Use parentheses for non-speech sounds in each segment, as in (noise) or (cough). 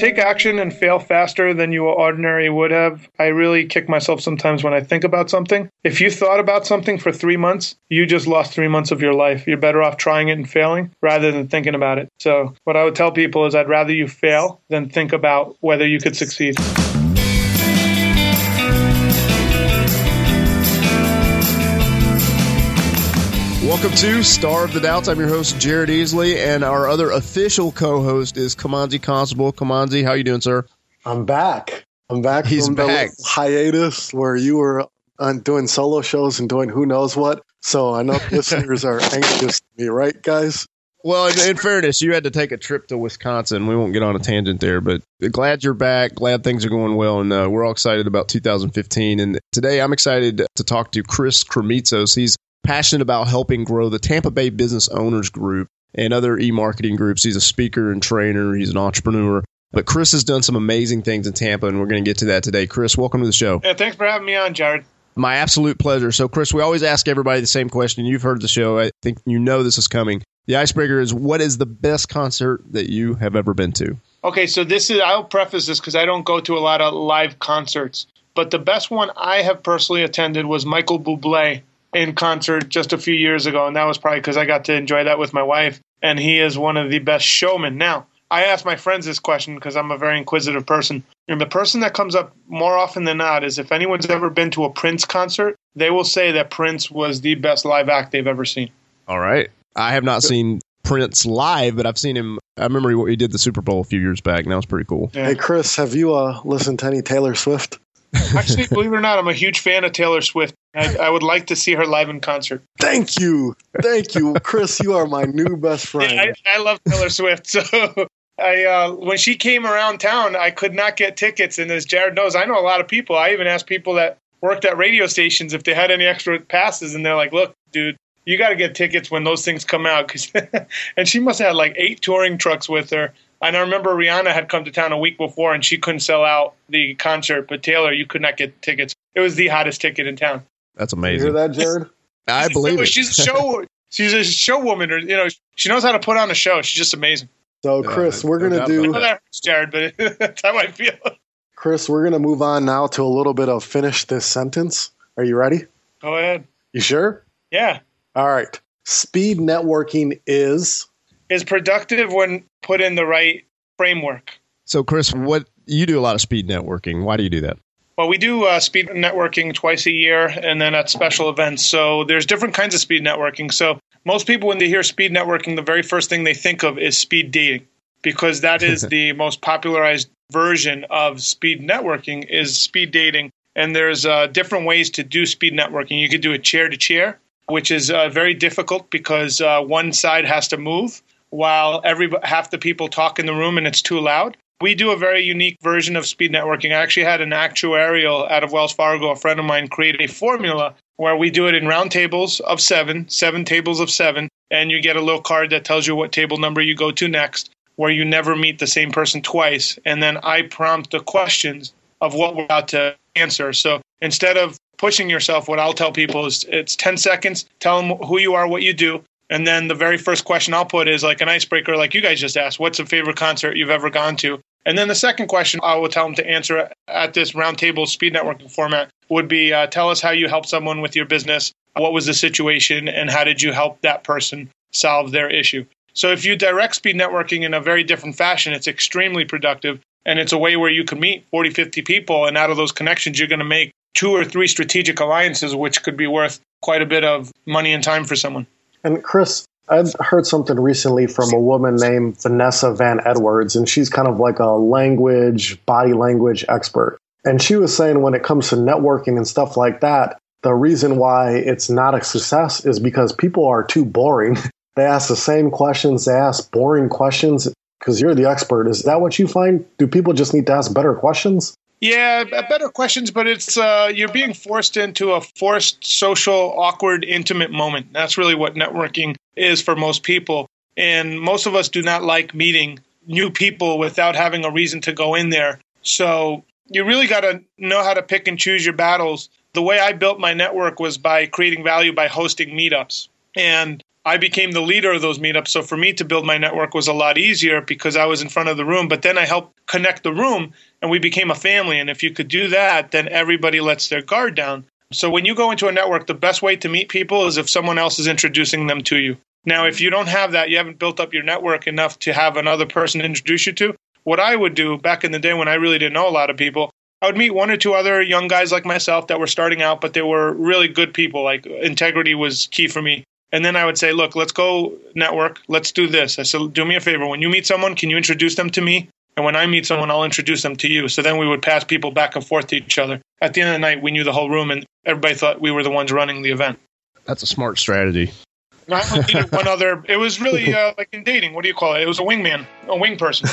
take action and fail faster than you ordinarily would have. I really kick myself sometimes when I think about something. If you thought about something for three months, you just lost three months of your life. You're better off trying it and failing rather than thinking about it. So, what I would tell people is I'd rather you fail than think about whether you could succeed. Welcome to Starve the Doubts. I'm your host Jared Easley, and our other official co-host is Kimanzi Constable. Kimanzi, how you doing, sir? I'm back. I'm back He's from back. the hiatus where you were on doing solo shows and doing who knows what. So I know (laughs) listeners are anxious to me, right, guys? Well, in, in fairness, you had to take a trip to Wisconsin. We won't get on a tangent there, but glad you're back. Glad things are going well, and uh, we're all excited about 2015. And today, I'm excited to talk to Chris Krimitsos. He's passionate about helping grow the Tampa Bay Business Owners Group and other e-marketing groups. He's a speaker and trainer. He's an entrepreneur. But Chris has done some amazing things in Tampa, and we're going to get to that today. Chris, welcome to the show. Yeah, thanks for having me on, Jared. My absolute pleasure. So, Chris, we always ask everybody the same question. You've heard the show. I think you know this is coming. The icebreaker is what is the best concert that you have ever been to? Okay, so this is I'll preface this because I don't go to a lot of live concerts, but the best one I have personally attended was Michael Bublé in concert just a few years ago, and that was probably because I got to enjoy that with my wife, and he is one of the best showmen. Now, I ask my friends this question because I'm a very inquisitive person, and the person that comes up more often than not is if anyone's ever been to a Prince concert, they will say that Prince was the best live act they've ever seen. All right. I have not seen Prince live, but I've seen him. I remember he, he did the Super Bowl a few years back, and that was pretty cool. Yeah. Hey, Chris, have you uh, listened to any Taylor Swift? Actually, believe it or not, I'm a huge fan of Taylor Swift. I, I would like to see her live in concert. Thank you. Thank you. Chris, you are my new best friend. I, I love Taylor Swift. So I uh, when she came around town, I could not get tickets. And as Jared knows, I know a lot of people. I even asked people that worked at radio stations if they had any extra passes, and they're like, "Look, dude." You got to get tickets when those things come out, 'cause- (laughs) and she must have had like eight touring trucks with her. And I remember Rihanna had come to town a week before, and she couldn't sell out the concert. But Taylor, you could not get tickets. It was the hottest ticket in town. That's you amazing. hear that, Jared? (laughs) I believe it. She's a (laughs) show. She's a show woman, or you know, she knows how to put on a show. She's just amazing. So, Chris, no we're gonna do. I know about that hurts, Jared, but (laughs) that's how I feel. Chris, we're gonna move on now to a little bit of finish this sentence. Are you ready? Go ahead. You sure? Yeah, All right. Speed networking is. is productive when put in the right framework. So, Chris, what you do a lot of speed networking. Why do you do that? Well, we do uh, speed networking twice a year, and then at special events. So there's different kinds of speed networking. So most people, when they hear speed networking, the very first thing they think of is speed dating, because that is (laughs) the most popularized version of speed networking is speed dating. And there's uh, different ways to do speed networking. You could do it chair to chair, which is uh, very difficult because uh, one side has to move while every half the people talk in the room and it's too loud. We do a very unique version of speed networking. I actually had an actuarial out of Wells Fargo, a friend of mine, create a formula where we do it in round tables of seven, seven tables of seven, and you get a little card that tells you what table number you go to next, where you never meet the same person twice. And then I prompt the questions of what we're about to answer. So instead of pushing yourself, what I'll tell people is it's 10 seconds, tell them who you are, what you do. And then the very first question I'll put is like an icebreaker, like you guys just asked, what's a favorite concert you've ever gone to? And then the second question I will tell them to answer at this roundtable speed networking format would be uh, tell us how you helped someone with your business. What was the situation and how did you help that person solve their issue? So if you direct speed networking in a very different fashion, it's extremely productive. And it's a way where you can meet 40, 50 people. And out of those connections, you're going to make two or three strategic alliances, which could be worth quite a bit of money and time for someone. And Chris, I've heard something recently from a woman named Vanessa Van Edwards, and she's kind of like a language, body language expert. And she was saying when it comes to networking and stuff like that, the reason why it's not a success is because people are too boring. (laughs) they ask the same questions, they ask boring questions because you're the expert. Is that what you find? Do people just need to ask better questions? Yeah, better questions, but it's uh, you're being forced into a forced, social, awkward, intimate moment. That's really what networking is for most people. And most of us do not like meeting new people without having a reason to go in there. So you really got to know how to pick and choose your battles. The way I built my network was by creating value by hosting meetups. And I became the leader of those meetups. So for me to build my network was a lot easier because I was in front of the room. But then I helped connect the room and we became a family. And if you could do that, then everybody lets their guard down. So when you go into a network, the best way to meet people is if someone else is introducing them to you. Now, if you don't have that, you haven't built up your network enough to have another person introduce you to. What I would do back in the day when I really didn't know a lot of people, I would meet one or two other young guys like myself that were starting out, but they were really good people. Like integrity was key for me. And then I would say, look, let's go network. Let's do this. I said, do me a favor. When you meet someone, can you introduce them to me? And when I meet someone, I'll introduce them to you. So then we would pass people back and forth to each other. At the end of the night, we knew the whole room, and everybody thought we were the ones running the event. That's a smart strategy. I needed one other. It was really uh, like in dating. What do you call it? It was a wingman, a wing person.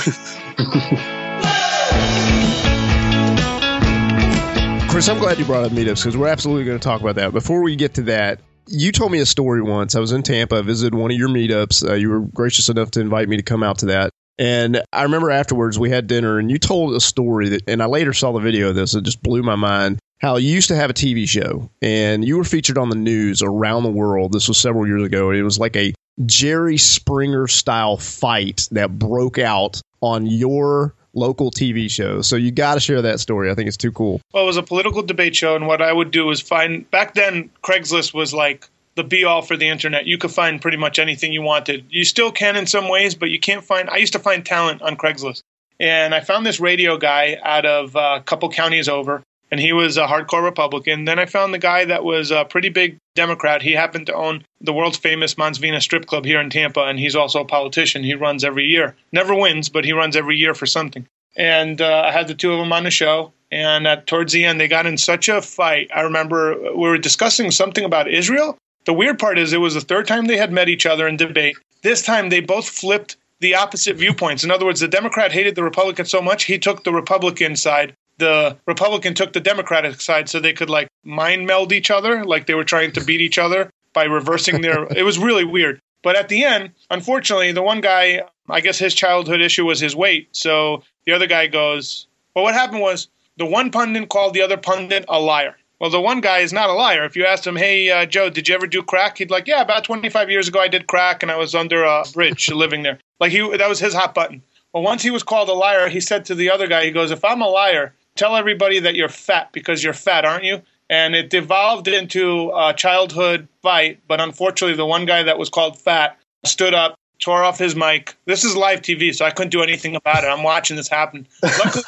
Chris, I'm glad you brought up meetups because we're absolutely going to talk about that. Before we get to that, you told me a story once. I was in Tampa, I visited one of your meetups. Uh, you were gracious enough to invite me to come out to that. And I remember afterwards we had dinner and you told a story that, and I later saw the video of this. It just blew my mind. How you used to have a TV show and you were featured on the news around the world. This was several years ago. It was like a Jerry Springer style fight that broke out on your local TV show. So you got to share that story. I think it's too cool. Well, it was a political debate show, and what I would do is find back then Craigslist was like the be all for the internet. You could find pretty much anything you wanted. You still can in some ways, but you can't find. I used to find talent on Craigslist, and I found this radio guy out of uh, a couple counties over, and he was a hardcore Republican. Then I found the guy that was a pretty big Democrat. He happened to own the world's famous Mons Venus strip club here in Tampa, and he's also a politician. He runs every year. Never wins, but he runs every year for something. And uh, I had the two of them on the show. And at, towards the end, they got in such a fight. I remember we were discussing something about Israel. The weird part is it was the third time they had met each other in debate. This time they both flipped the opposite viewpoints. In other words, the Democrat hated the Republican so much, he took the Republican side the Republican took the Democratic side so they could like mind meld each other, like they were trying to beat each other by reversing their. (laughs) it was really weird. But at the end, unfortunately, the one guy, I guess his childhood issue was his weight. So the other guy goes, Well, what happened was the one pundit called the other pundit a liar. Well, the one guy is not a liar. If you asked him, Hey, uh, Joe, did you ever do crack? He'd like, Yeah, about 25 years ago, I did crack and I was under a bridge (laughs) living there. Like, he that was his hot button. Well, once he was called a liar, he said to the other guy, He goes, If I'm a liar, tell everybody that you're fat because you're fat, aren't you? And it devolved into a childhood fight. But unfortunately, the one guy that was called fat stood up, tore off his mic. This is live TV, so I couldn't do anything about it. I'm watching this happen. Luckily, (laughs)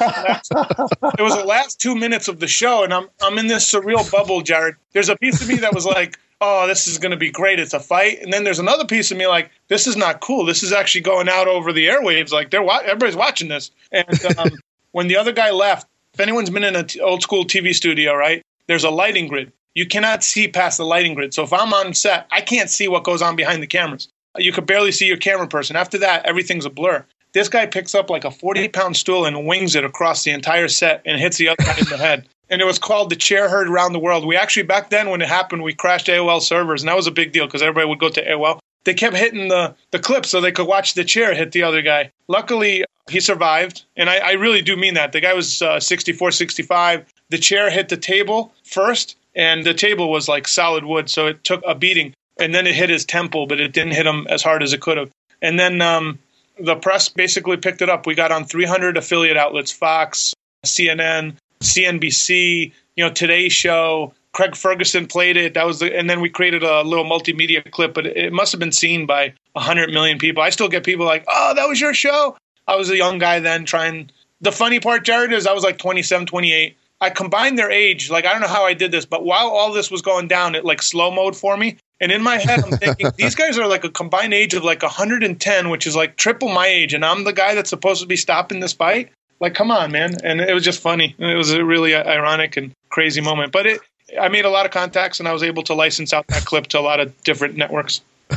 it was the last two minutes of the show, and I'm I'm in this surreal bubble, Jared. There's a piece of me that was like, "Oh, this is going to be great. It's a fight," and then there's another piece of me like, "This is not cool. This is actually going out over the airwaves. Like they're everybody's watching this." And um, (laughs) when the other guy left, if anyone's been in an t- old school TV studio, right? There's a lighting grid. You cannot see past the lighting grid. So if I'm on set, I can't see what goes on behind the cameras. You could barely see your camera person. After that, everything's a blur. This guy picks up like a 40 pound stool and wings it across the entire set and hits the other guy in the head. And it was called the chair heard around the world. We actually, back then when it happened, we crashed AOL servers, and that was a big deal because everybody would go to AOL. They kept hitting the, the clip so they could watch the chair hit the other guy. Luckily, he survived. And I, I really do mean that. The guy was uh, 64, 65. The chair hit the table first, and the table was like solid wood. So it took a beating. And then it hit his temple, but it didn't hit him as hard as it could have. And then um, the press basically picked it up. We got on 300 affiliate outlets Fox, CNN, CNBC, you know, Today Show. Craig Ferguson played it. That was the, and then we created a little multimedia clip, but it, must have been seen by 100 million people. I still get people like, oh, that was your show. I was a young guy then trying. The funny part, Jared, is I was like 27, 28. I combined their age. Like, I don't know how I did this, but while all this was going down, it like slow mode for me. And in my head, I'm thinking, (laughs) these guys are like a combined age of like 110, which is like triple my age. And I'm the guy that's supposed to be stopping this fight. Like, come on, man. And it was just funny. It was a really uh, ironic and crazy moment. But it, I made a lot of contacts and I was able to license out that clip to a lot of different networks. (laughs)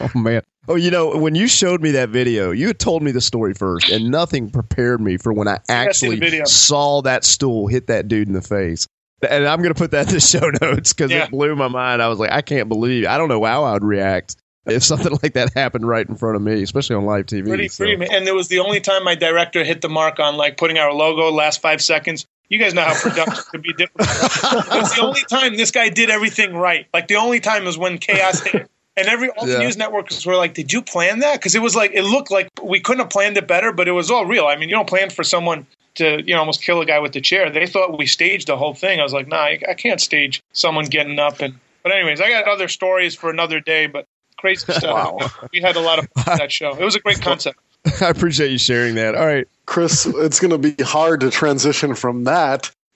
oh, man. Oh, you know, when you showed me that video, you had told me the story first, and nothing prepared me for when I actually saw that stool hit that dude in the face. And I'm going to put that in the (laughs) show notes because yeah. it blew my mind. I was like, I can't believe. I don't know how I would react if something (laughs) like that happened right in front of me, especially on live TV. Pretty, so. pretty, and it was the only time my director hit the mark on like putting our logo last five seconds. You guys know how production can be different. It's the only time this guy did everything right. Like the only time was when chaos hit And every all the Yeah. news networks were like, "Did you plan that?" Because it was like it looked like we couldn't have planned it better, but it was all real. I mean, you don't plan for someone to you know almost kill a guy with the chair. They thought we staged the whole thing. I was like, "Nah, I, I can't stage someone getting up." And but anyways, I got other stories for another day. But crazy (laughs) stuff. Wow. We had a lot of fun (laughs) with that show. It was a great concept. (laughs) I appreciate you sharing that. All right. Chris, it's going to be hard to transition from that (laughs)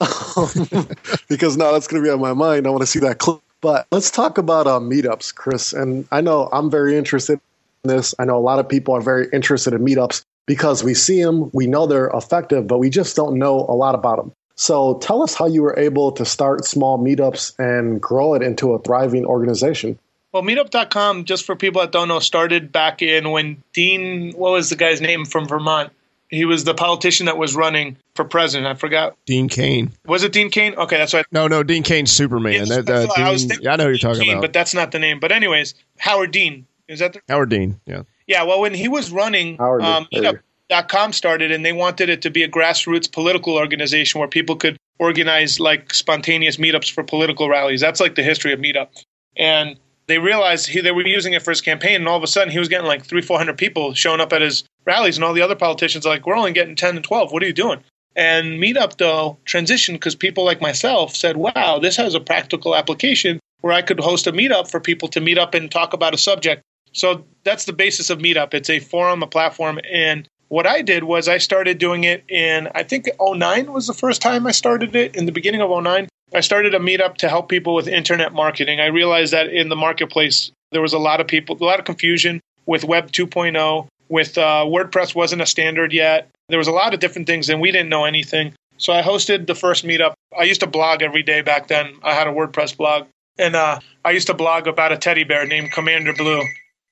because now that's going to be on my mind. I want to see that clip. But let's talk about uh, meetups, Chris. And I know I'm very interested in this. I know a lot of people are very interested in meetups because we see them, we know they're effective, but we just don't know a lot about them. So tell us how you were able to start small meetups and grow it into a thriving organization. Well, meetup.com, just for people that don't know, started back in when Dean, what was the guy's name from Vermont? He was the politician that was running for president. I forgot. Dean Cain. Was it Dean Cain? Okay, that's right. No, no, Dean Cain's Superman. Yes, that, uh, what I was thinking. yeah, I know who you're talking Cain, about. but that's not the name. But anyways, Howard Dean. Is that the Howard Dean. Yeah. Yeah, well, when he was running, Howard Dean, um, there Meetup.com started, and they wanted it to be a grassroots political organization where people could organize like spontaneous meetups for political rallies. That's like the history of Meetup. And they realized he, they were using it for his campaign, and all of a sudden he was getting like three, four hundred people showing up at his rallies, and all the other politicians are like, "We're only getting ten and twelve. What are you doing?" And Meetup though transitioned because people like myself said, "Wow, this has a practical application where I could host a meetup for people to meet up and talk about a subject." So that's the basis of Meetup. It's a forum, a platform, and what I did was I started doing it in I think 09 was the first time I started it in the beginning of 09. I started a meetup to help people with internet marketing. I realized that in the marketplace there was a lot of people, a lot of confusion with Web 2.0. With uh, WordPress wasn't a standard yet. There was a lot of different things, and we didn't know anything. So I hosted the first meetup. I used to blog every day back then. I had a WordPress blog, and uh, I used to blog about a teddy bear named Commander Blue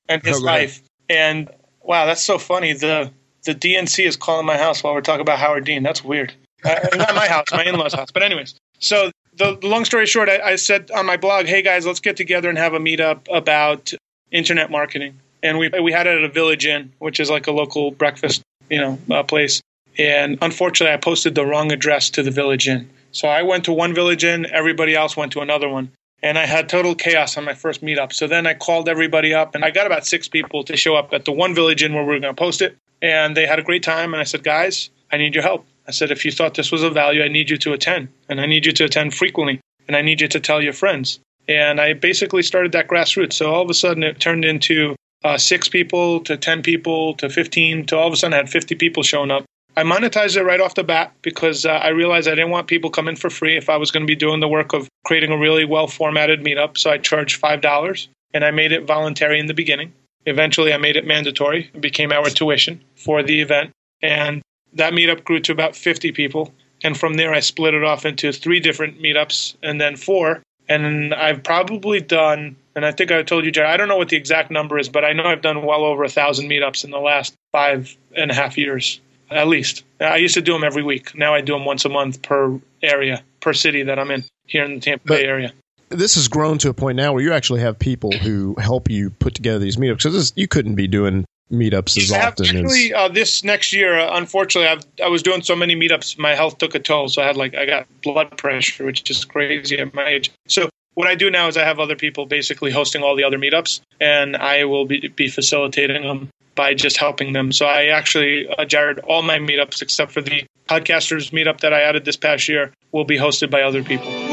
and his Okay. life. And wow, that's so funny. The the DNC is calling my house while we're talking about Howard Dean. That's weird. Uh, not my house, my in-laws' house. But anyways, so the, the long story short, I, I said on my blog, "Hey guys, let's get together and have a meetup about internet marketing." And we we had it at a Village Inn, which is like a local breakfast, you know, uh, place. And unfortunately, I posted the wrong address to the Village Inn. So I went to one Village Inn, everybody else went to another one. And I had total chaos on my first meetup. So then I called everybody up, and I got about six people to show up at the one Village Inn where we were going to post it. And they had a great time. And I said, guys, I need your help. I said, if you thought this was of value, I need you to attend. And I need you to attend frequently. And I need you to tell your friends. And I basically started that grassroots. So all of a sudden, it turned into uh, six people to 10 people to 15 to all of a sudden, I had 50 people showing up. I monetized it right off the bat because uh, I realized I didn't want people coming for free if I was going to be doing the work of creating a really well formatted meetup. So I charged $5 and I made it voluntary in the beginning. Eventually, I made it mandatory. It became our tuition for the event. And that meetup grew to about 50 people. And from there, I split it off into three different meetups and then four. And I've probably done, and I think I told you, Jerry, I don't know what the exact number is, but I know I've done well over a thousand meetups in the last five and a half years, at least. I used to do them every week. Now I do them once a month per area, per city that I'm in here in the Tampa But- Bay area. This has grown to a point now where you actually have people who help you put together these meetups. Because you couldn't be doing meetups as often as. actually, uh, this next year, uh, unfortunately, I've, I was doing so many meetups, my health took a toll. So I had like I got blood pressure, which is crazy at my age. So what I do now is I have other people basically hosting all the other meetups, and I will be, be facilitating them by just helping them. So I actually, uh, Jared, all my meetups except for the podcasters meetup that I added this past year will be hosted by other people.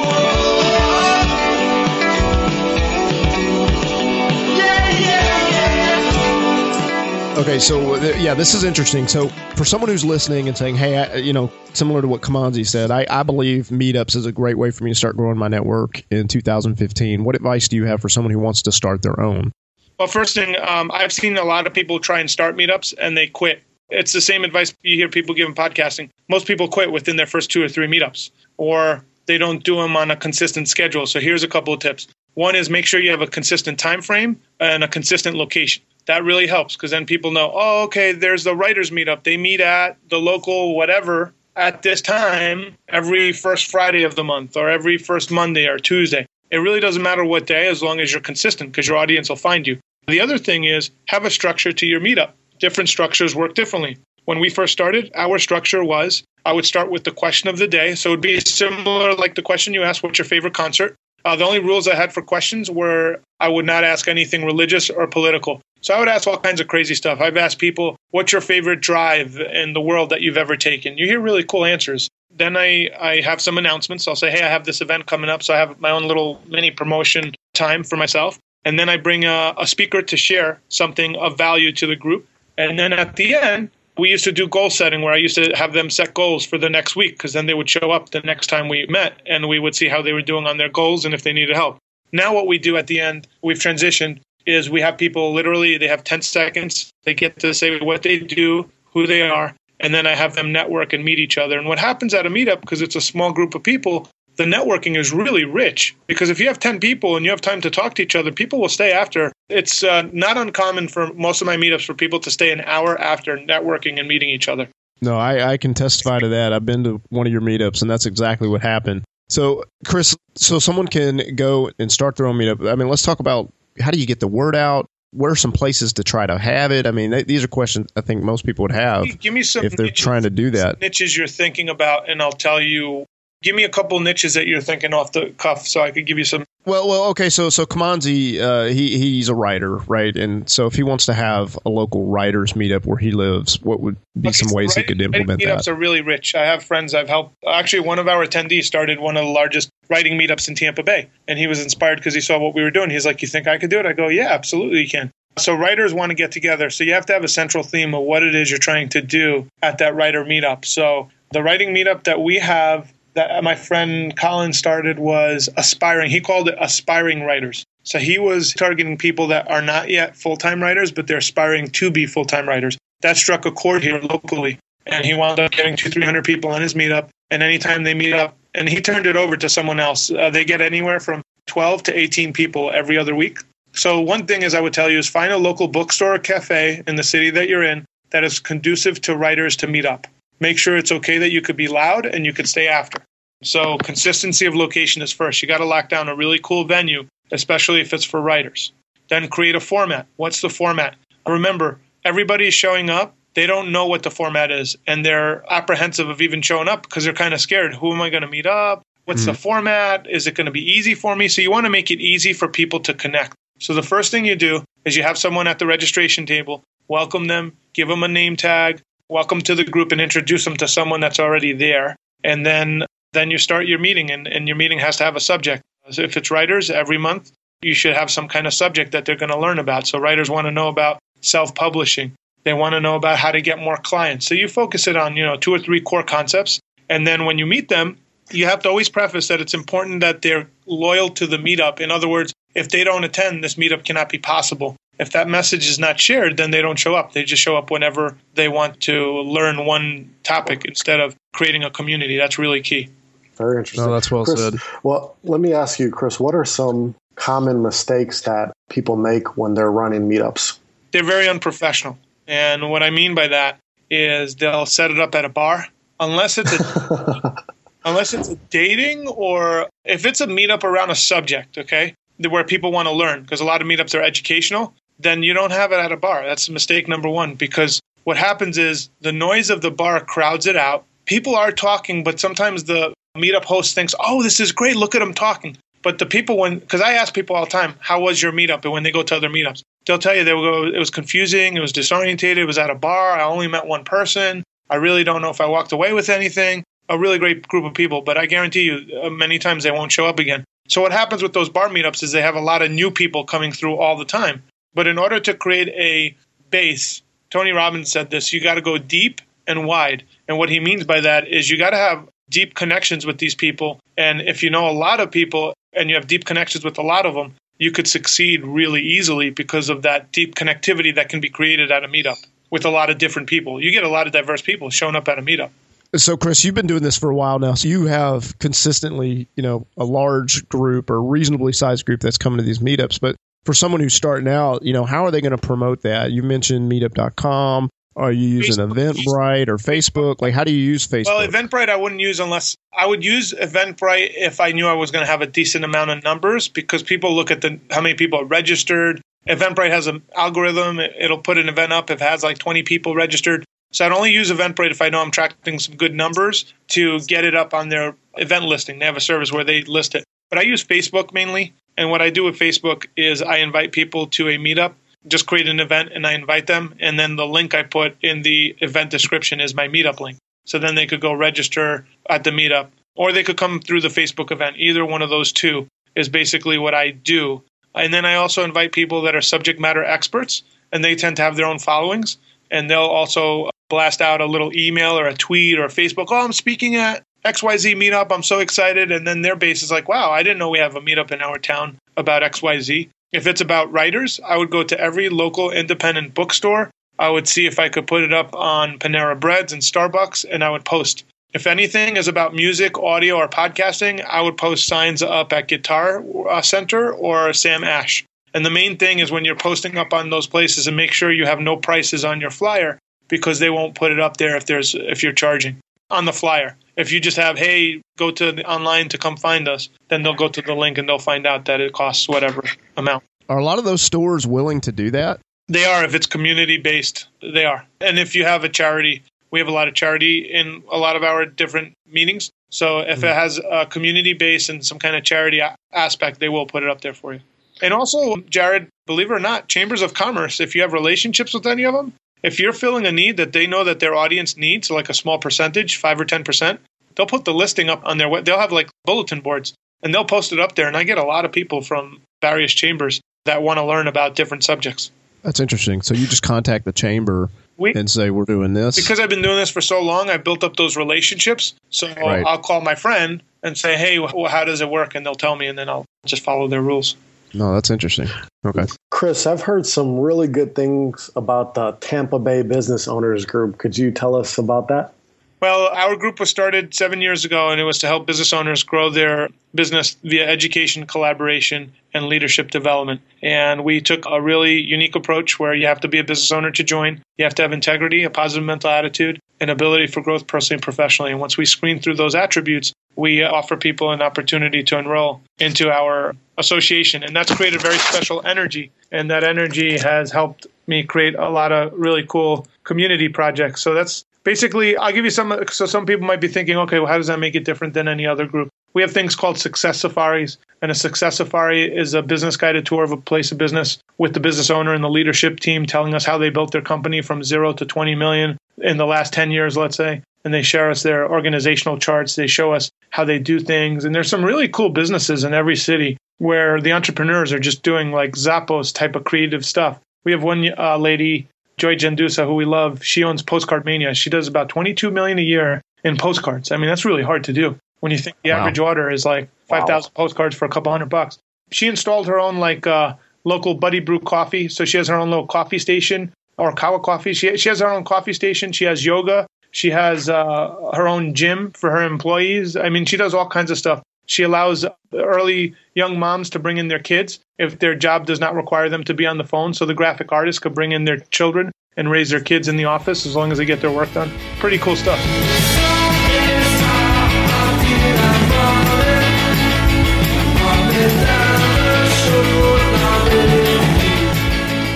Okay, so uh, yeah, this is interesting. So for someone who's listening and saying, "Hey, I, you know," similar to what Kimanzi said, I, I believe meetups is a great way for me to start growing my network in 2015. What advice do you have for someone who wants to start their own? Well, first thing, um, I've seen a lot of people try and start meetups and they quit. It's the same advice you hear people give in podcasting. Most people quit within their first two or three meetups, or they don't do them on a consistent schedule. So here's a couple of tips. One is make sure you have a consistent time frame and a consistent location. That really helps because then people know, oh, okay, there's the writers meetup. They meet at the local whatever at this time every first Friday of the month or every first Monday or Tuesday. It really doesn't matter what day as long as you're consistent because your audience will find you. The other thing is have a structure to your meetup. Different structures work differently. When we first started, our structure was I would start with the question of the day. So it would be similar like the question you asked, what's your favorite concert? Uh, the only rules I had for questions were I would not ask anything religious or political. So I would ask all kinds of crazy stuff. I've asked people, what's your favorite drive in the world that you've ever taken? You hear really cool answers. Then I, I have some announcements. I'll say, hey, I have this event coming up. So I have my own little mini promotion time for myself. And then I bring a, a speaker to share something of value to the group. And then at the end, we used to do goal setting where I used to have them set goals for the next week because then they would show up the next time we met and we would see how they were doing on their goals and if they needed help. Now, what we do at the end, we've transitioned, is we have people literally, they have 10 seconds. They get to say what they do, who they are, and then I have them network and meet each other. And what happens at a meetup, because it's a small group of people, the networking is really rich because if you have 10 people and you have time to talk to each other, people will stay after. It's uh, not uncommon for most of my meetups for people to stay an hour after networking and meeting each other. No, I, I can testify to that. I've been to one of your meetups, and that's exactly what happened. So, Chris, so someone can go and start their own meetup. I mean, let's talk about how do you get the word out? Where are some places to try to have it? I mean, th- these are questions I think most people would have. Give me some if they're niches, trying to do that. niches you're thinking about, and I'll tell you. Give me a couple niches that you're thinking off the cuff, so I could give you some. Well, well, okay. So, so Kimanzi, uh, he he's a writer, right? And so, if he wants to have a local writers meetup where he lives, what would be Okay, some so ways he could implement meetups that? are really rich. I have friends I've helped. Actually, one of our attendees started one of the largest writing meetups in Tampa Bay, and he was inspired because he saw what we were doing. He's like, "You think I could do it?" I go, "Yeah, absolutely, you can." So writers want to get together. So you have to have a central theme of what it is you're trying to do at that writer meetup. So the writing meetup that we have that my friend Colin started was aspiring. He called it aspiring writers. So he was targeting people that are not yet full-time writers, but they're aspiring to be full-time writers. That struck a chord here locally, and he wound up getting two, three hundred people on his meetup. And anytime they meet up, and he turned it over to someone else. Uh, they get anywhere from twelve to eighteen people every other week. So one thing is I would tell you is find a local bookstore or cafe in the city that you're in that is conducive to writers to meet up. Make sure it's okay that you could be loud and you could stay after. So consistency of location is first. You got to lock down a really cool venue, especially if it's for writers. Then create a format. What's the format? Remember, everybody is showing up. They don't know what the format is, and they're apprehensive of even showing up because they're kind of scared. Who am I going to meet up? What's the mm-hmm. format? Is it going to be easy for me? So you want to make it easy for people to connect. So the first thing you do is you have someone at the registration table, welcome them, give them a name tag, welcome to the group, and introduce them to someone that's already there. And then then you start your meeting, and, and your meeting has to have a subject. So if it's writers, every month you should have some kind of subject that they're going to learn about. So writers want to know about self-publishing. They want to know about how to get more clients. So you focus it on, you know, two or three core concepts. And then when you meet them, you have to always preface that it's important that they're loyal to the meetup. In other words, if they don't attend, this meetup cannot be possible. If that message is not shared, then they don't show up. They just show up whenever they want to learn one topic instead of creating a community. That's really key. Very interesting. No, that's well Chris, said. Well, let me ask you, Chris, what are some common mistakes that people make when they're running meetups? They're very unprofessional. And what I mean by that is they'll set it up at a bar unless it's a (laughs) unless it's a dating or if it's a meetup around a subject, okay, where people want to learn, because a lot of meetups are educational, then you don't have it at a bar. That's mistake number one, because what happens is the noise of the bar crowds it out. People are talking, but sometimes the meetup host thinks, oh, this is great, look at them talking. But the people, when, because I ask people all the time, how was your meetup? And when they go to other meetups, they'll tell you they will go, it was confusing, it was disorientated, it was at a bar, I only met one person, I really don't know if I walked away with anything a really great group of people, but I guarantee you, uh, many times they won't show up again. So what happens with those bar meetups is they have a lot of new people coming through all the time. But in order to create a base, Tony Robbins said this: you got to go deep and wide. And what he means by that is you got to have deep connections with these people. And if you know a lot of people and you have deep connections with a lot of them, you could succeed really easily because of that deep connectivity that can be created at a meetup with a lot of different people. You get a lot of diverse people showing up at a meetup. So, Chris, you've been doing this for a while now. So you have consistently, you know, a large group or reasonably sized group that's coming to these meetups. But for someone who's starting out, you know, how are they going to promote that? You mentioned meetup.com. Are you using Facebook. Eventbrite or Facebook? Like, how do you use Facebook? Well, Eventbrite I wouldn't use unless I would use Eventbrite if I knew I was going to have a decent amount of numbers because people look at the how many people are registered. Eventbrite has an algorithm; it'll put an event up if it has like 20 people registered. So I'd only use Eventbrite if I know I'm tracking some good numbers to get it up on their event listing. They have a service where they list it. But I use Facebook mainly. And what I do with Facebook is I invite people to a meetup, just create an event and I invite them. And then the link I put in the event description is my meetup link. So then they could go register at the meetup or they could come through the Facebook event. Either one of those two is basically what I do. And then I also invite people that are subject matter experts and they tend to have their own followings. And they'll also blast out a little email or a tweet or Facebook. Oh, I'm speaking at XYZ meetup. I'm so excited. And then their base is like, wow, I didn't know we have a meetup in our town about XYZ. If it's about writers, I would go to every local independent bookstore. I would see if I could put it up on Panera Breads and Starbucks, and I would post. If anything is about music, audio, or podcasting, I would post signs up at Guitar uh, Center or Sam Ash. And the main thing is when you're posting up on those places and make sure you have no prices on your flyer because they won't put it up there if there's if you're charging on the flyer. If you just have, hey, go to the online to come find us, then they'll go to the link and they'll find out that it costs whatever amount. Are a lot of those stores willing to do that? They are if it's community based. They are. And if you have a charity, we have a lot of charity in a lot of our different meetings. So if mm-hmm. it has a community base and some kind of charity aspect, they will put it up there for you. And also, Jared, believe it or not, chambers of commerce, if you have relationships with any of them, if you're filling a need that they know that their audience needs, like a small percentage, five or ten percent, they'll put the listing up on their web. They'll have like bulletin boards and they'll post it up there. And I get a lot of people from various chambers that want to learn about different subjects. That's interesting. So you just contact the chamber we, and say we're doing this because I've been doing this for so long. I built up those relationships. So right. I'll call my friend and say, "Hey, how does it work?" And they'll tell me, and then I'll just follow their rules. No, that's interesting. Okay. Chris, I've heard some really good things about the Tampa Bay Business Owners Group. Could you tell us about that? Well, our group was started seven years ago, and it was to help business owners grow their business via education, collaboration, and leadership development. And we took a really unique approach where you have to be a business owner to join. You have to have integrity, a positive mental attitude, and ability for growth personally and professionally. And once we screen through those attributes, we offer people an opportunity to enroll into our association. And that's created very special energy. And that energy has helped me create a lot of really cool community projects. So that's basically, I'll give you some. So some people might be thinking, okay, well, how does that make it different than any other group? We have things called success safaris, and a success safari is a business guided tour of a place of business with the business owner and the leadership team telling us how they built their company from zero to 20 million in the last 10 years, let's say. And they share us their organizational charts. They show us how they do things. And there's some really cool businesses in every city where the entrepreneurs are just doing like Zappos type of creative stuff. We have one uh, lady Joy Gendusa, who we love, she owns Postcard Mania. She does about 22 million a year in postcards. I mean, that's really hard to do when you think the wow. average order is like 5,000 wow. postcards for a couple hundred bucks. She installed her own like uh, local Buddy Brew coffee, so she has her own little coffee station or Kahwa coffee. She she has her own coffee station. She has yoga. She has uh, her own gym for her employees. I mean, she does all kinds of stuff. She allows early young moms to bring in their kids if their job does not require them to be on the phone. So the graphic artist could bring in their children and raise their kids in the office as long as they get their work done. Pretty cool stuff.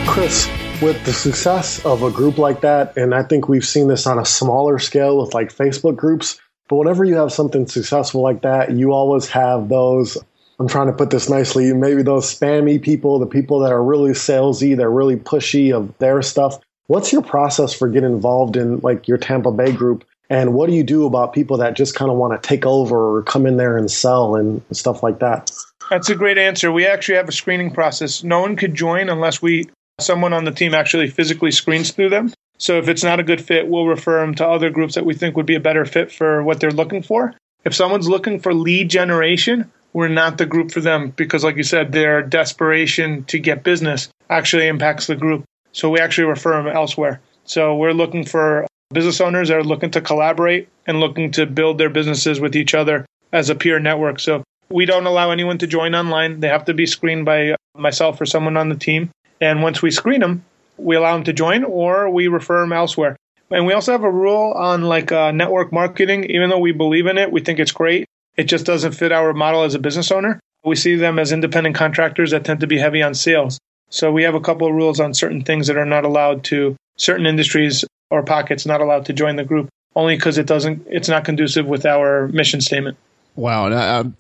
Chris, with the success of a group like that, and I think we've seen this on a smaller scale with like Facebook groups, but whenever you have something successful like that, you always have those. I'm trying to put this nicely. Maybe those spammy people, the people that are really salesy, they're really pushy of their stuff. What's your process for getting involved in like your Tampa Bay group? And what do you do about people that just kind of want to take over or come in there and sell and stuff like that? That's a great answer. We actually have a screening process. No one could join unless we someone on the team actually physically screens through them. So if it's not a good fit, we'll refer them to other groups that we think would be a better fit for what they're looking for. If someone's looking for lead generation, we're not the group for them because, like you said, their desperation to get business actually impacts the group. So we actually refer them elsewhere. So we're looking for business owners that are looking to collaborate and looking to build their businesses with each other as a peer network. So we don't allow anyone to join online. They have to be screened by myself or someone on the team. And once we screen them, we allow them to join or we refer them elsewhere. And we also have a rule on like uh, network marketing. Even though we believe in it, we think it's great. It just doesn't fit our model as a business owner. We see them as independent contractors that tend to be heavy on sales. So we have a couple of rules on certain things that are not allowed to certain industries or pockets not allowed to join the group only because it doesn't it's not conducive with our mission statement. Wow, and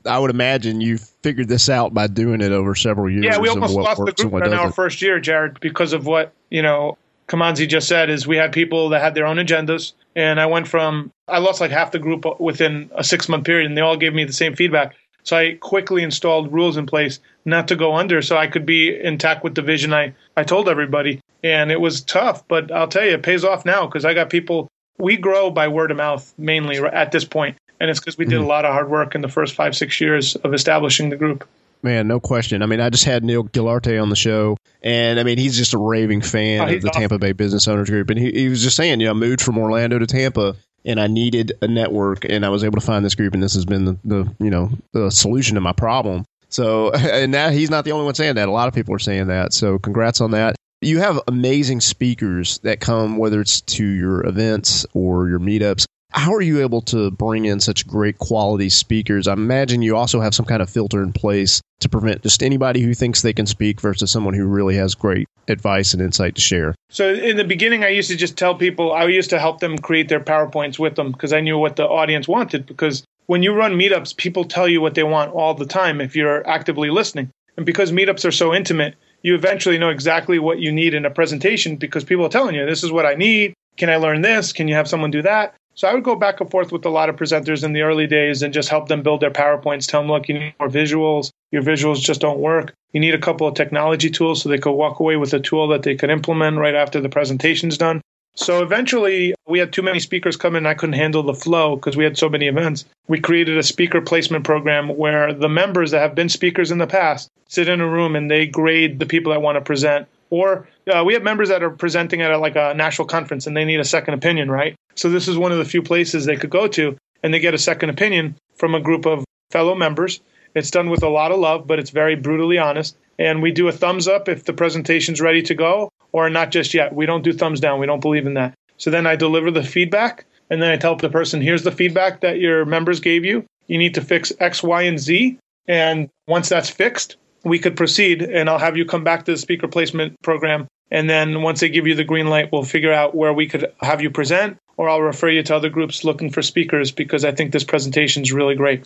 I, I would imagine you figured this out by doing it over several years. Yeah, we almost lost the group in our first year, Jared, because of what you know. Kimanzi just said is we had people that had their own agendas, and I went from I lost like half the group within a six month period, and they all gave me the same feedback. So I quickly installed rules in place not to go under, so I could be intact with the vision I I told everybody. And it was tough, but I'll tell you, it pays off now because I got people. We grow by word of mouth mainly at this point, and it's because we did a mm-hmm. lot of hard work in the first five six years of establishing the group. Man, no question. I mean, I just had Neil Gilarte on the show, and I mean, he's just a raving fan oh, of the awesome. Tampa Bay Business Owners Group, and he, he was just saying, you know, I moved from Orlando to Tampa, and I needed a network, and I was able to find this group, and this has been the, the you know the solution to my problem. So, (laughs) and now he's not the only one saying that. A lot of people are saying that. So, congrats on that. You have amazing speakers that come, whether it's to your events or your meetups how are you able to bring in such great quality speakers? I imagine you also have some kind of filter in place to prevent just anybody who thinks they can speak versus someone who really has great advice and insight to share. So in the beginning, I used to just tell people, I used to help them create their PowerPoints with them because I knew what the audience wanted. Because when you run meetups, people tell you what they want all the time if you're actively listening. And because meetups are so intimate, you eventually know exactly what you need in a presentation because people are telling you, this is what I need. Can I learn this? Can you have someone do that? So I would go back and forth with a lot of presenters in the early days and just help them build their PowerPoints, tell them, look, you need more visuals. Your visuals just don't work. You need a couple of technology tools so they could walk away with a tool that they could implement right after the presentation's done. So eventually, we had too many speakers come in. I couldn't handle the flow because we had so many events. We created a speaker placement program where the members that have been speakers in the past sit in a room and they grade the people that want to present or uh, we have members that are presenting at a, like a national conference and they need a second opinion, right? So this is one of the few places they could go to and they get a second opinion from a group of fellow members. It's done with a lot of love, but it's very brutally honest. And we do a thumbs up if the presentation's ready to go, or not just yet. We don't do thumbs down. We don't believe in that. So then I deliver the feedback, and then I tell the person, here's the feedback that your members gave you. You need to fix X, Y, and Z. And once that's fixed, we could proceed and I'll have you come back to the speaker placement program. And then once they give you the green light, we'll figure out where we could have you present, or I'll refer you to other groups looking for speakers because I think this presentation is really great.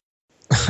(laughs)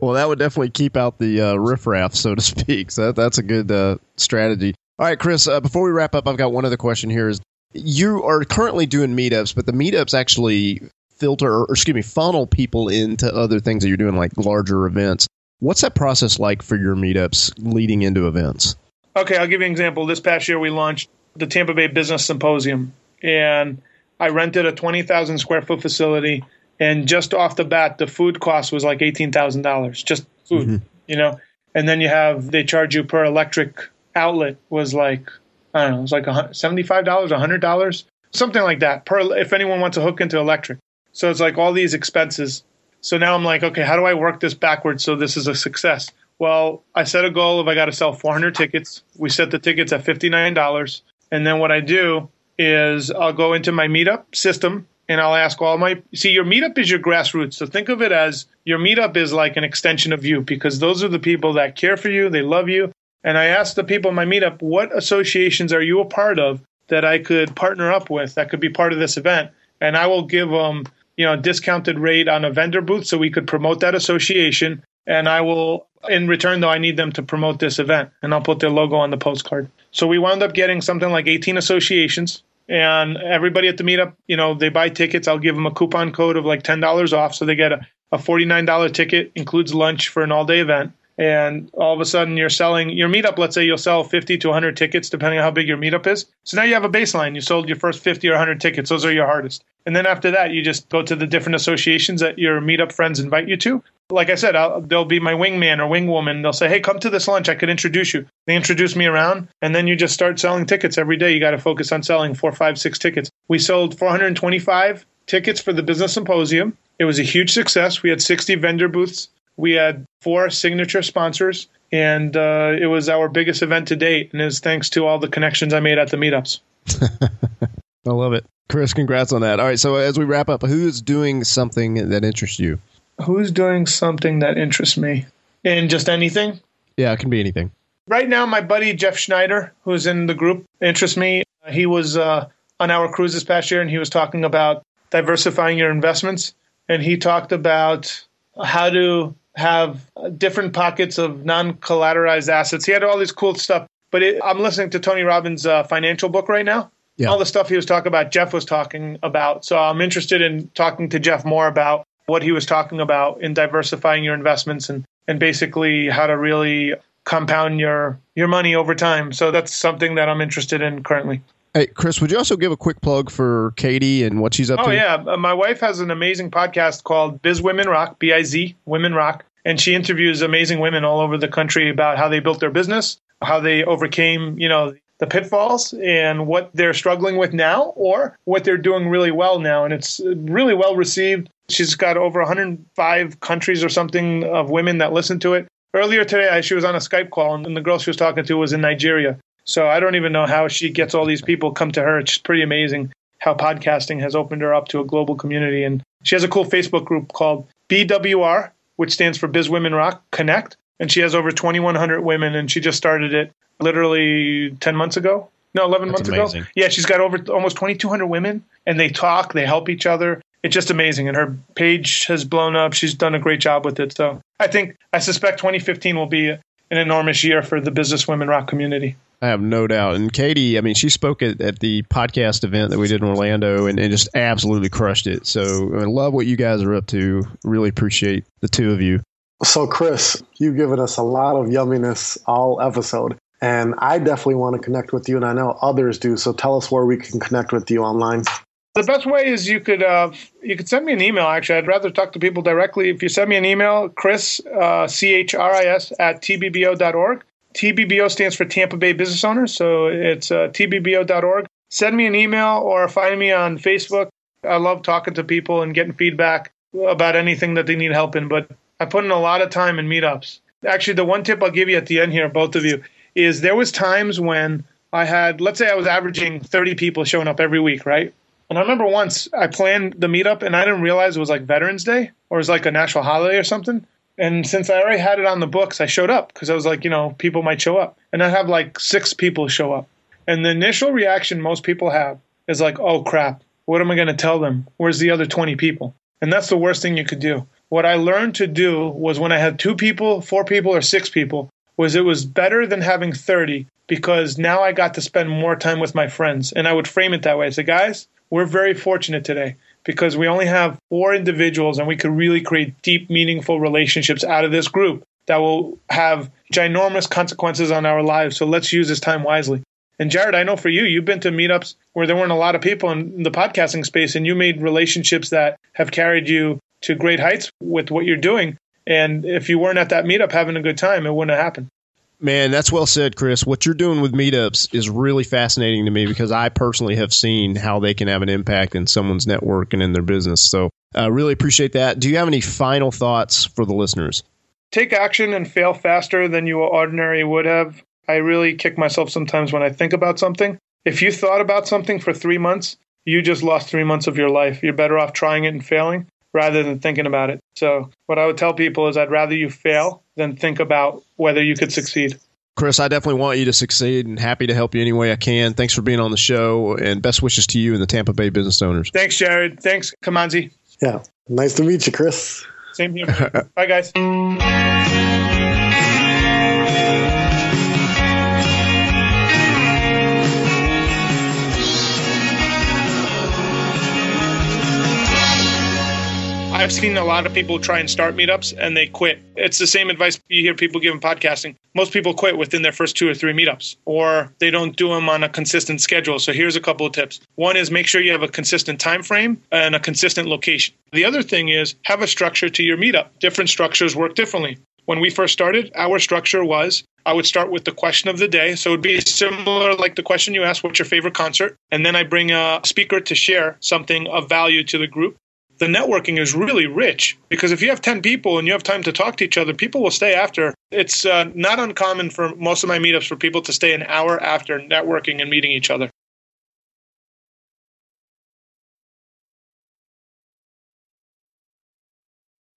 well, that would definitely keep out the uh, riffraff, so to speak. So that, that's a good uh, strategy. All right, Chris. Uh, before we wrap up, I've got one other question. Here is you are currently doing meetups, but the meetups actually filter or excuse me funnel people into other things that you're doing, like larger events. What's that process like for your meetups leading into events? Okay, I'll give you an example. This past year, we launched the Tampa Bay Business Symposium, and I rented a 20,000 square foot facility. And just off the bat, the food cost was like $18,000, just food, mm-hmm. you know? And then you have, they charge you per electric outlet was like, I don't know, it was like $75, $100, something like that per, if anyone wants to hook into electric. So it's like all these expenses so now I'm like, okay, how do I work this backwards so this is a success? Well, I set a goal of I got to sell 400 tickets. We set the tickets at $59. And then what I do is I'll go into my meetup system and I'll ask all my see your meetup is your grassroots. So think of it as your meetup is like an extension of you because those are the people that care for you, they love you. And I ask the people in my meetup, what associations are you a part of that I could partner up with that could be part of this event? And I will give them you know, a discounted rate on a vendor booth so we could promote that association. And I will, in return, though, I need them to promote this event and I'll put their logo on the postcard. So we wound up getting something like 18 associations. And everybody at the meetup, you know, they buy tickets. I'll give them a coupon code of like $10 off. So they get a, a $49 ticket, includes lunch for an all day event and all of a sudden you're selling your meetup let's say you'll sell 50 to 100 tickets depending on how big your meetup is. So now you have a baseline. You sold your first 50 or 100 tickets. Those are your hardest. And then after that you just go to the different associations that your meetup friends invite you to. Like i said I'll, they'll be my wingman or wingwoman. They'll say hey come to this lunch. I could introduce you. They introduce me around and then you just start selling tickets every day. You got to focus on selling four five six tickets. We sold 425 tickets for the business symposium. It was a huge success. We had 60 vendor booths we had four signature sponsors, and uh, it was our biggest event to date. And it's thanks to all the connections I made at the meetups. (laughs) I love it. Chris, congrats on that. All right, so as we wrap up, who's doing something that interests you? Who's doing something that interests me? In just anything? Yeah, it can be anything. Right now, my buddy Jeff Schneider, who's in the group, interests me. He was uh, on our cruise this past year, and he was talking about diversifying your investments and he talked about how to have different pockets of non-collateralized assets. He had all these cool stuff. But it, I'm listening to Tony Robbins' uh, financial book right now. Yeah. All the stuff he was talking about, Jeff was talking about. So I'm interested in talking to Jeff more about what he was talking about in diversifying your investments and, and basically how to really compound your your money over time. So that's something that I'm interested in currently. Hey, Chris, would you also give a quick plug for Katie and what she's up oh, to? Oh, yeah. Uh, my wife has an amazing podcast called Biz Women Rock, B I Z, Women Rock. And she interviews amazing women all over the country about how they built their business, how they overcame, you know, the pitfalls and what they're struggling with now or what they're doing really well now. And it's really well received. She's got over 105 countries or something of women that listen to it. Earlier today, she was on a Skype call, and the girl she was talking to was in Nigeria. So I don't even know how she gets all these people come to her. It's pretty amazing how podcasting has opened her up to a global community. And she has a cool Facebook group called BWR, which stands for Biz Women Rock Connect. And she has over 2,100 women, and she just started it literally 10 months ago. No, 11 That's months amazing. ago. Yeah, she's got over almost 2,200 women, and they talk, they help each other. It's just amazing. And her page has blown up. She's done a great job with it. So I think, I suspect 2015 will be an enormous year for the Business Women Rock community. I have no doubt. And Katie, I mean, she spoke at, at the podcast event that we did in Orlando and, and just absolutely crushed it. So I love what you guys are up to. Really appreciate the two of you. So, Chris, you've given us a lot of yumminess all episode. And I definitely want to connect with you, and I know others do. So tell us where we can connect with you online. The best way is you could uh, you could send me an email. Actually, I'd rather talk to people directly. If you send me an email, Chris uh, C H R I S at tbbo.org. TBBO stands for Tampa Bay Business Owners, so it's uh, tbbo.org. Send me an email or find me on Facebook. I love talking to people and getting feedback about anything that they need help in. But I put in a lot of time in meetups. Actually, the one tip I'll give you at the end here, both of you, is there was times when I had, let's say I was averaging 30 people showing up every week, right? And I remember once I planned the meetup and I didn't realize it was like Veterans Day or it was like a national holiday or something. And since I already had it on the books, I showed up because I was like, you know, people might show up. And I have like six people show up. And the initial reaction most people have is like, oh crap, what am I going to tell them? Where's the other 20 people? And that's the worst thing you could do. What I learned to do was when I had two people, four people, or six people, was it was better than having 30 because now I got to spend more time with my friends. And I would frame it that way. I say, guys, we're very fortunate today because we only have four individuals and we could really create deep, meaningful relationships out of this group that will have ginormous consequences on our lives. So let's use this time wisely. And Jared, I know for you, you've been to meetups where there weren't a lot of people in the podcasting space and you made relationships that have carried you to great heights with what you're doing. And if you weren't at that meetup having a good time, it wouldn't have happened. Man, that's well said, Chris. What you're doing with meetups is really fascinating to me because I personally have seen how they can have an impact in someone's network and in their business. So I uh, really appreciate that. Do you have any final thoughts for the listeners? Take action and fail faster than you ordinarily would have. I really kick myself sometimes when I think about something. If you thought about something for three months, you just lost three months of your life. You're better off trying it and failing rather than thinking about it. So, what I would tell people is I'd rather you fail than think about whether you could succeed. Chris, I definitely want you to succeed and happy to help you any way I can. Thanks for being on the show and best wishes to you and the Tampa Bay business owners. Thanks, Jared. Thanks, Kimanzi. Yeah. Nice to meet you, Chris. Same here. Bye, guys. I've seen a lot of people try and start meetups and they quit. It's the same advice you hear people give in podcasting. Most people quit within their first two or three meetups, or they don't do them on a consistent schedule. So here's a couple of tips. One is make sure you have a consistent time frame and a consistent location. The other thing is have a structure to your meetup. Different structures work differently. When we first started, our structure was I would start with the question of the day. So it would be similar like the question you asked, what's your favorite concert? And then I bring a speaker to share something of value to the group the networking is really rich because if you have 10 people and you have time to talk to each other, people will stay after. It's uh, not uncommon for most of my meetups for people to stay an hour after networking and meeting each other.